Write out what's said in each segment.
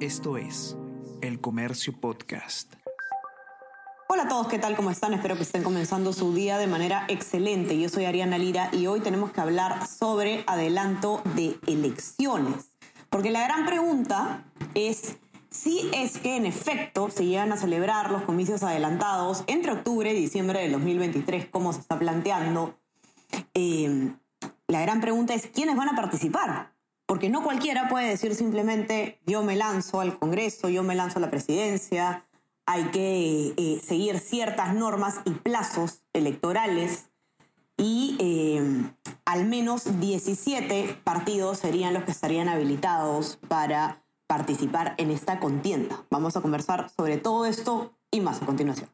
Esto es El Comercio Podcast. Hola a todos, ¿qué tal? ¿Cómo están? Espero que estén comenzando su día de manera excelente. Yo soy Ariana Lira y hoy tenemos que hablar sobre adelanto de elecciones. Porque la gran pregunta es si es que en efecto se llegan a celebrar los comicios adelantados entre octubre y diciembre del 2023, como se está planteando. Eh, la gran pregunta es quiénes van a participar. Porque no cualquiera puede decir simplemente yo me lanzo al Congreso, yo me lanzo a la presidencia, hay que eh, seguir ciertas normas y plazos electorales y eh, al menos 17 partidos serían los que estarían habilitados para participar en esta contienda. Vamos a conversar sobre todo esto y más a continuación.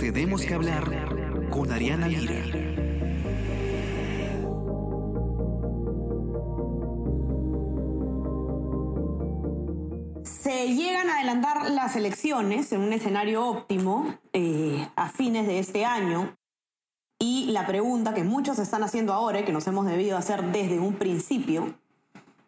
Tenemos que hablar con Ariana Lira. Se llegan a adelantar las elecciones en un escenario óptimo eh, a fines de este año y la pregunta que muchos están haciendo ahora y que nos hemos debido hacer desde un principio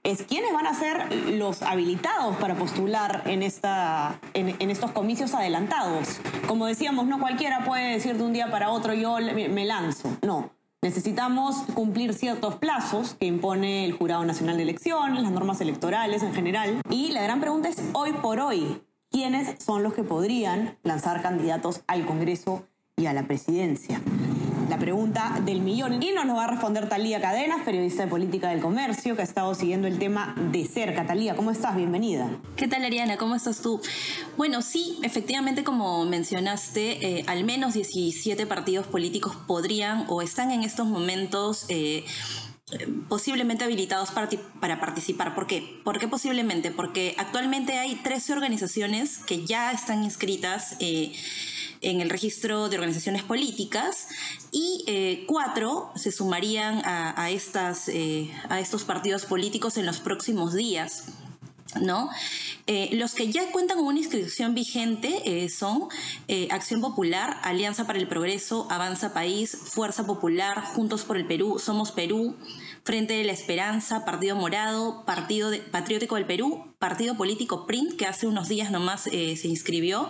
es quiénes van a ser los habilitados para postular en, esta, en, estos comicios adelantados. Como decíamos, no cualquiera puede decir de un día para otro yo me lanzo. No. Necesitamos cumplir ciertos plazos que impone el Jurado Nacional de Elecciones, las normas electorales en general. Y la gran pregunta es, hoy por hoy, ¿quiénes son los que podrían lanzar candidatos al Congreso y a la presidencia? Pregunta del millón. Y nos lo va a responder Talía Cadenas, periodista de política del comercio, que ha estado siguiendo el tema de cerca. Talía, ¿cómo estás? Bienvenida. ¿Qué tal, Ariana? ¿Cómo estás tú? Bueno, sí, efectivamente, como mencionaste, eh, al menos 17 partidos políticos podrían o están en estos momentos... Eh, posiblemente habilitados para, para, participar. ¿Por qué? ¿Por qué posiblemente? Porque actualmente hay 13 organizaciones que ya están inscritas eh, en el registro de organizaciones políticas y eh, cuatro se sumarían a, estas, eh, a estos partidos políticos en los próximos días. ¿No? Eh, los que ya cuentan con una inscripción vigente son Acción Popular, Alianza para el Progreso, Avanza País, Fuerza Popular, Juntos por el Perú, Somos Perú, Frente de la Esperanza, Partido Morado, Partido Patriótico del Perú, Partido Político PRINT, que hace unos días nomás se inscribió,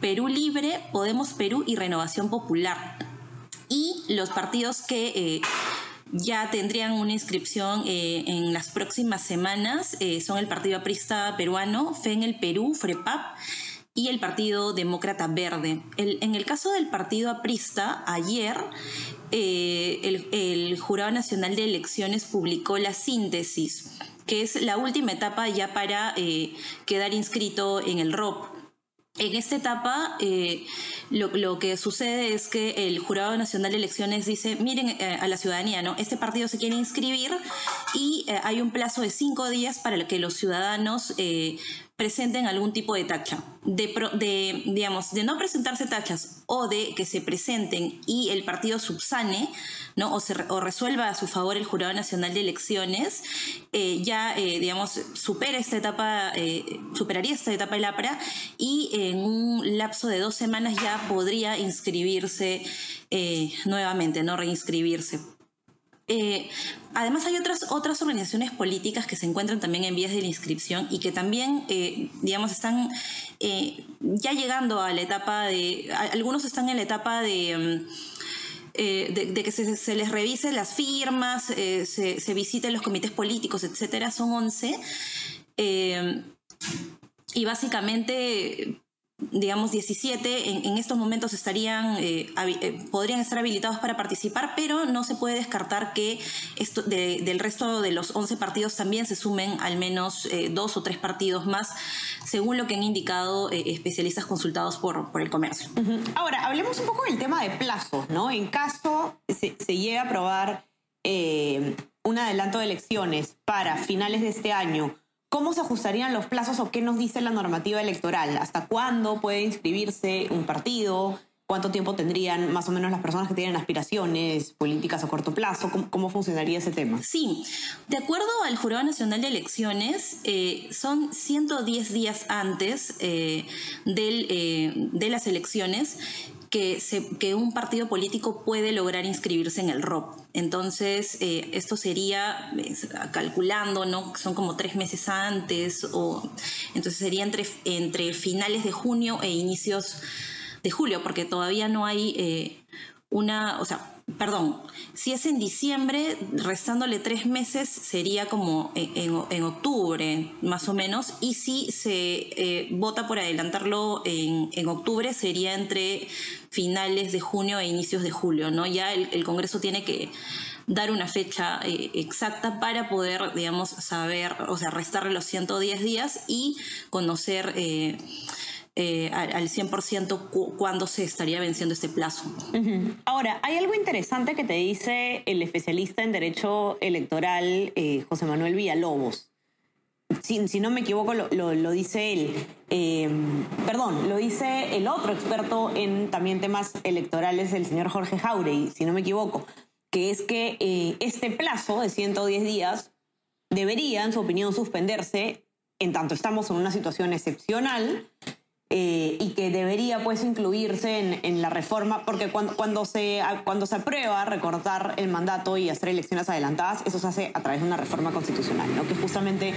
Perú Libre, Podemos Perú y Renovación Popular. Y los partidos que eh, ya tendrían una inscripción eh, en las próximas semanas eh, son el Partido Aprista Peruano, FE en el Perú, FREPAP y el Partido Demócrata Verde. en el caso del Partido Aprista, ayer el, el, Jurado Nacional de Elecciones publicó la síntesis, que es la última etapa ya para quedar inscrito en el ROP. En esta etapa, eh, lo, que sucede es que el Jurado Nacional de Elecciones dice, miren eh, a la ciudadanía, ¿no? Este partido se quiere inscribir y eh, hay un plazo de cinco días para que los ciudadanos presenten algún tipo de tacha. De, de, digamos, de no presentarse tachas o de que se presenten y el partido subsane, ¿no? O, se, o resuelva a su favor el Jurado Nacional de Elecciones, eh, ya, eh, digamos, supera esta etapa, eh, superaría esta etapa del APRA y en un lapso de dos semanas ya podría inscribirse nuevamente, no reinscribirse. Eh, además hay otras, otras organizaciones políticas que se encuentran también en vías de la inscripción y que también, eh, digamos, están eh, ya llegando a la etapa de, algunos están en la etapa de... Mm, de, que se, les revise las firmas, se, se, visiten los comités políticos, etcétera, son 11. y básicamente digamos, 17 en, estos momentos estarían, eh, eh, podrían estar habilitados para participar, pero no se puede descartar que esto, del resto de los 11 partidos también se sumen al menos eh, dos o tres partidos más, según lo que han indicado especialistas consultados por, por el comercio. Ahora, hablemos un poco del tema de plazos, ¿no? En caso se, se llegue a aprobar un adelanto de elecciones para finales de este año, ¿Cómo se ajustarían los plazos o qué nos dice la normativa electoral? ¿Hasta cuándo puede inscribirse un partido? ¿Cuánto tiempo tendrían más o menos las personas que tienen aspiraciones políticas a corto plazo? ¿Cómo, funcionaría ese tema? Sí, de acuerdo al Jurado Nacional de Elecciones, eh, son 110 días antes eh, del, eh, de las elecciones que, se, que un partido político puede lograr inscribirse en el ROP. Entonces, eh, esto sería, calculando, ¿no? Son como tres meses antes, o entonces sería entre, finales de junio e inicios de julio, porque todavía no hay eh, una, o sea, perdón, si es en diciembre, restándole tres meses, sería como en, octubre, más o menos, y si se eh, vota por adelantarlo en, octubre, sería entre finales de junio e inicios de julio, ¿no? Ya el, Congreso tiene que dar una fecha eh, exacta para poder, digamos, saber, o sea, restarle los 110 días y conocer... Eh, eh, al 100% cuándo se estaría venciendo este plazo. Ahora, hay algo interesante que te dice el especialista en Derecho Electoral, eh, José Manuel Villalobos. Si, si, no me equivoco, lo, dice él. Eh, perdón, lo dice el otro experto en también temas electorales, el señor Jorge Jauregui, si no me equivoco, que es que este plazo de 110 días debería, en su opinión, suspenderse en tanto estamos en una situación excepcional eh, y que debería pues incluirse en, la reforma, porque cuando, cuando, se, cuando se aprueba recortar el mandato y hacer elecciones adelantadas, eso se hace a través de una reforma constitucional, ¿no? que es justamente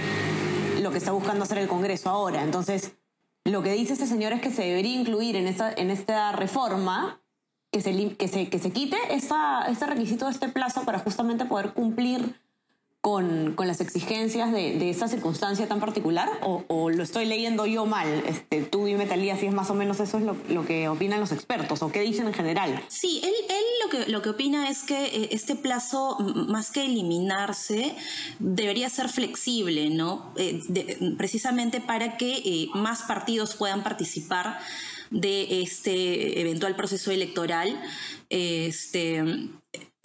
lo que está buscando hacer el Congreso ahora. Entonces, lo que dice este señor es que se debería incluir en esta, en esta reforma que se, que se, que se quite esta, este requisito este plazo para justamente poder cumplir con, las exigencias de, de, esta circunstancia tan particular o, lo estoy leyendo yo mal? Este, tú dime, Talía, si es más o menos eso es lo, que opinan los expertos o qué dicen en general. Sí, él, él lo, que, lo que opina es que eh, este plazo, más que eliminarse, debería ser flexible, ¿no? Eh, precisamente para que eh, más partidos puedan participar de este eventual proceso electoral. Este,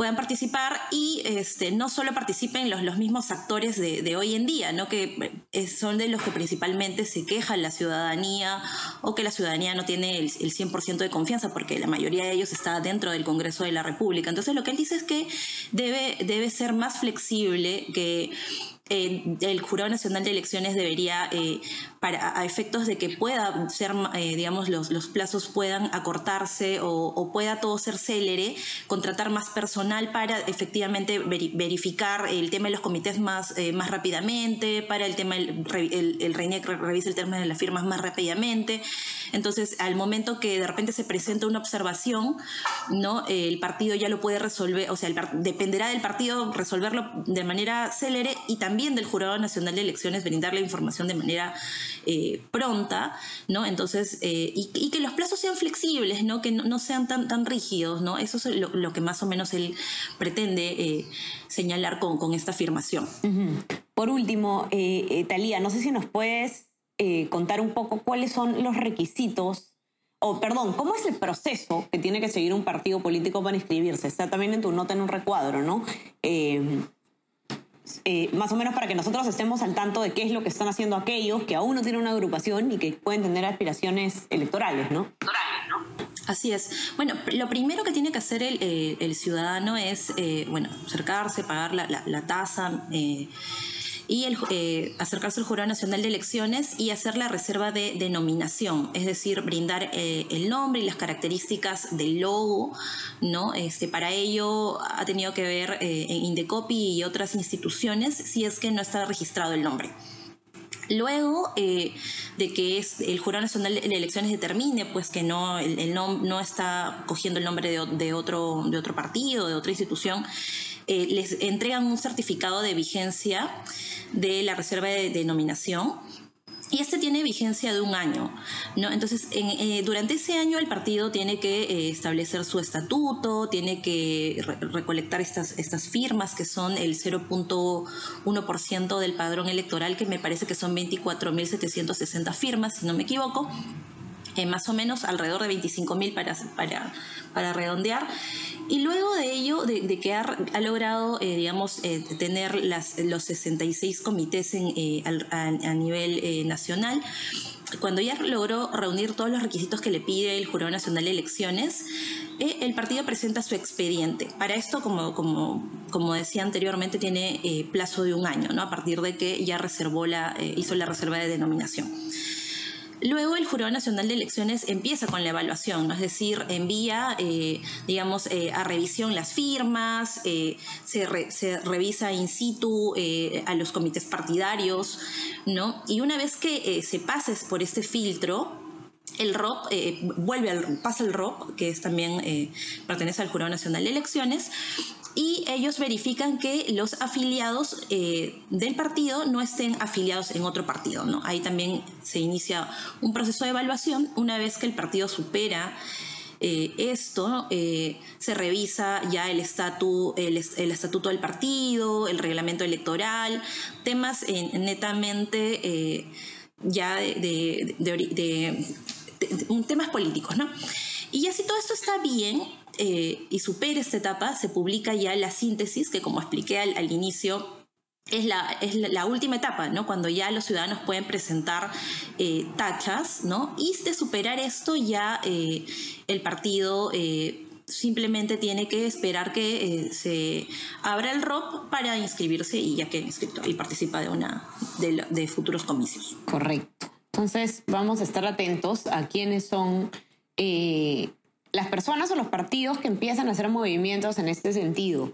puedan participar y este, no solo participen los, los mismos actores de, hoy en día, ¿no? que eh, son de los que principalmente se queja la ciudadanía o que la ciudadanía no tiene el, el 100% de confianza porque la mayoría de ellos está dentro del Congreso de la República. Entonces lo que él dice es que debe, debe ser más flexible, que eh, el Jurado Nacional de Elecciones debería, eh, para, a efectos de que pueda ser, eh, digamos, los, los, plazos puedan acortarse o, pueda todo ser célere, contratar más personal para efectivamente verificar el tema de los comités más, más rápidamente, para el tema, el, el, el RENIEC revise el tema de las firmas más rápidamente. Entonces, al momento que de repente se presenta una observación, ¿no? el partido ya lo puede resolver, o sea, dependerá del partido resolverlo de manera célere y también del Jurado Nacional de Elecciones brindar la información de manera eh, pronta, ¿no? Entonces, eh, y, que los plazos sean flexibles, ¿no? Que no, sean tan, tan rígidos, ¿no? Eso es lo, que más o menos él pretende eh, señalar con, con, esta afirmación. Por último, Talía, no sé si nos puedes contar un poco cuáles son los requisitos o perdón, ¿cómo es el proceso que tiene que seguir un partido político para inscribirse? Está también en tu nota en un recuadro, ¿no? Eh, más o menos para que nosotros estemos al tanto de qué es lo que están haciendo aquellos que aún no tienen una agrupación y que pueden tener aspiraciones electorales, ¿no? Así es. Bueno, lo primero que tiene que hacer el, eh, ciudadano es, eh, bueno, acercarse, pagar la, la, la tasa y el, eh, acercarse al Jurado Nacional de Elecciones y hacer la reserva de denominación, es decir, brindar eh, el nombre y las características del logo, ¿no? Este, para ello ha tenido que ver eh, Indecopi y otras instituciones si es que no está registrado el nombre. Luego de que es el Jurado Nacional de Elecciones determine pues que no, el, no está cogiendo el nombre de, de, otro, de otro partido, de otra institución, eh, les entregan un certificado de vigencia de la reserva de denominación y este tiene vigencia de un año, ¿no? Entonces, eh, durante ese año el partido tiene que eh, establecer su estatuto, tiene que recolectar estas, estas firmas que son el 0.1% del padrón electoral, que me parece que son 24.760 firmas, si no me equivoco. Más o menos alrededor de 25.000 para, para, para redondear. Y luego de ello, de, que ha, logrado, eh, digamos, eh, tener los 66 comités en, eh, a, nivel nacional, cuando ya logró reunir todos los requisitos que le pide el Jurado Nacional de Elecciones, el partido presenta su expediente. Para esto, como, como, como decía anteriormente, tiene plazo de un año, ¿no? a partir de que ya reservó la, hizo la reserva de denominación. Luego el Jurado Nacional de Elecciones empieza con la evaluación, es decir, envía, eh, digamos, eh, a revisión las firmas, eh, se, revisa in situ a los comités partidarios, ¿no? Y una vez que se pases por este filtro, el ROP vuelve al, pasa el ROP, que es también pertenece al Jurado Nacional de Elecciones, y ellos verifican que los afiliados eh, del partido no estén afiliados en otro partido. ¿no? Ahí también se inicia un proceso de evaluación. Una vez que el partido supera eh, esto, eh, se revisa ya el, el, estatuto del partido, el reglamento electoral, temas netamente ya de, temas políticos. ¿no? Y ya si todo esto está bien, eh, y supere esta etapa, se publica ya la síntesis, que como expliqué al, inicio, es la, es la, última etapa, ¿no? Cuando ya los ciudadanos pueden presentar eh, tachas, ¿no? Y de superar esto ya eh, el partido simplemente tiene que esperar que se abra el ROP para inscribirse y ya que inscrito y participa de una de futuros comicios. Correcto. Entonces vamos a estar atentos a quiénes son las personas o los partidos que empiezan a hacer movimientos en este sentido.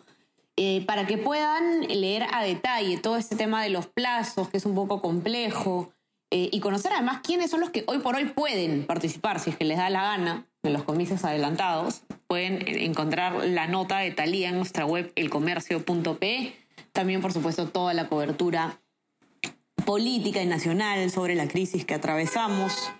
Eh, para que puedan leer a detalle todo este tema de los plazos, que es un poco complejo, eh, y conocer además quiénes son los que hoy por hoy pueden participar, si es que les da la gana, en los comicios adelantados. Pueden encontrar la nota de Talía en nuestra web elcomercio.pe. También, por supuesto, toda la cobertura política y nacional sobre la crisis que atravesamos.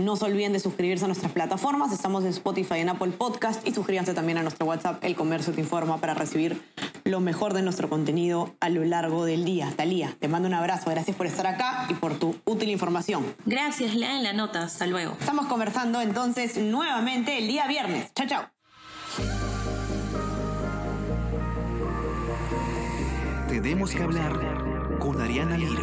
No se olviden de suscribirse a nuestras plataformas. Estamos en Spotify, en Apple Podcast y suscríbanse también a nuestro WhatsApp, El Comercio Te Informa, para recibir lo mejor de nuestro contenido a lo largo del día. Talía, te mando un abrazo. Gracias por estar acá y por tu útil información. Gracias, lean la nota. Hasta luego. Estamos conversando entonces nuevamente el día viernes. Chao, chao. Tenemos que hablar con Ariana Lira.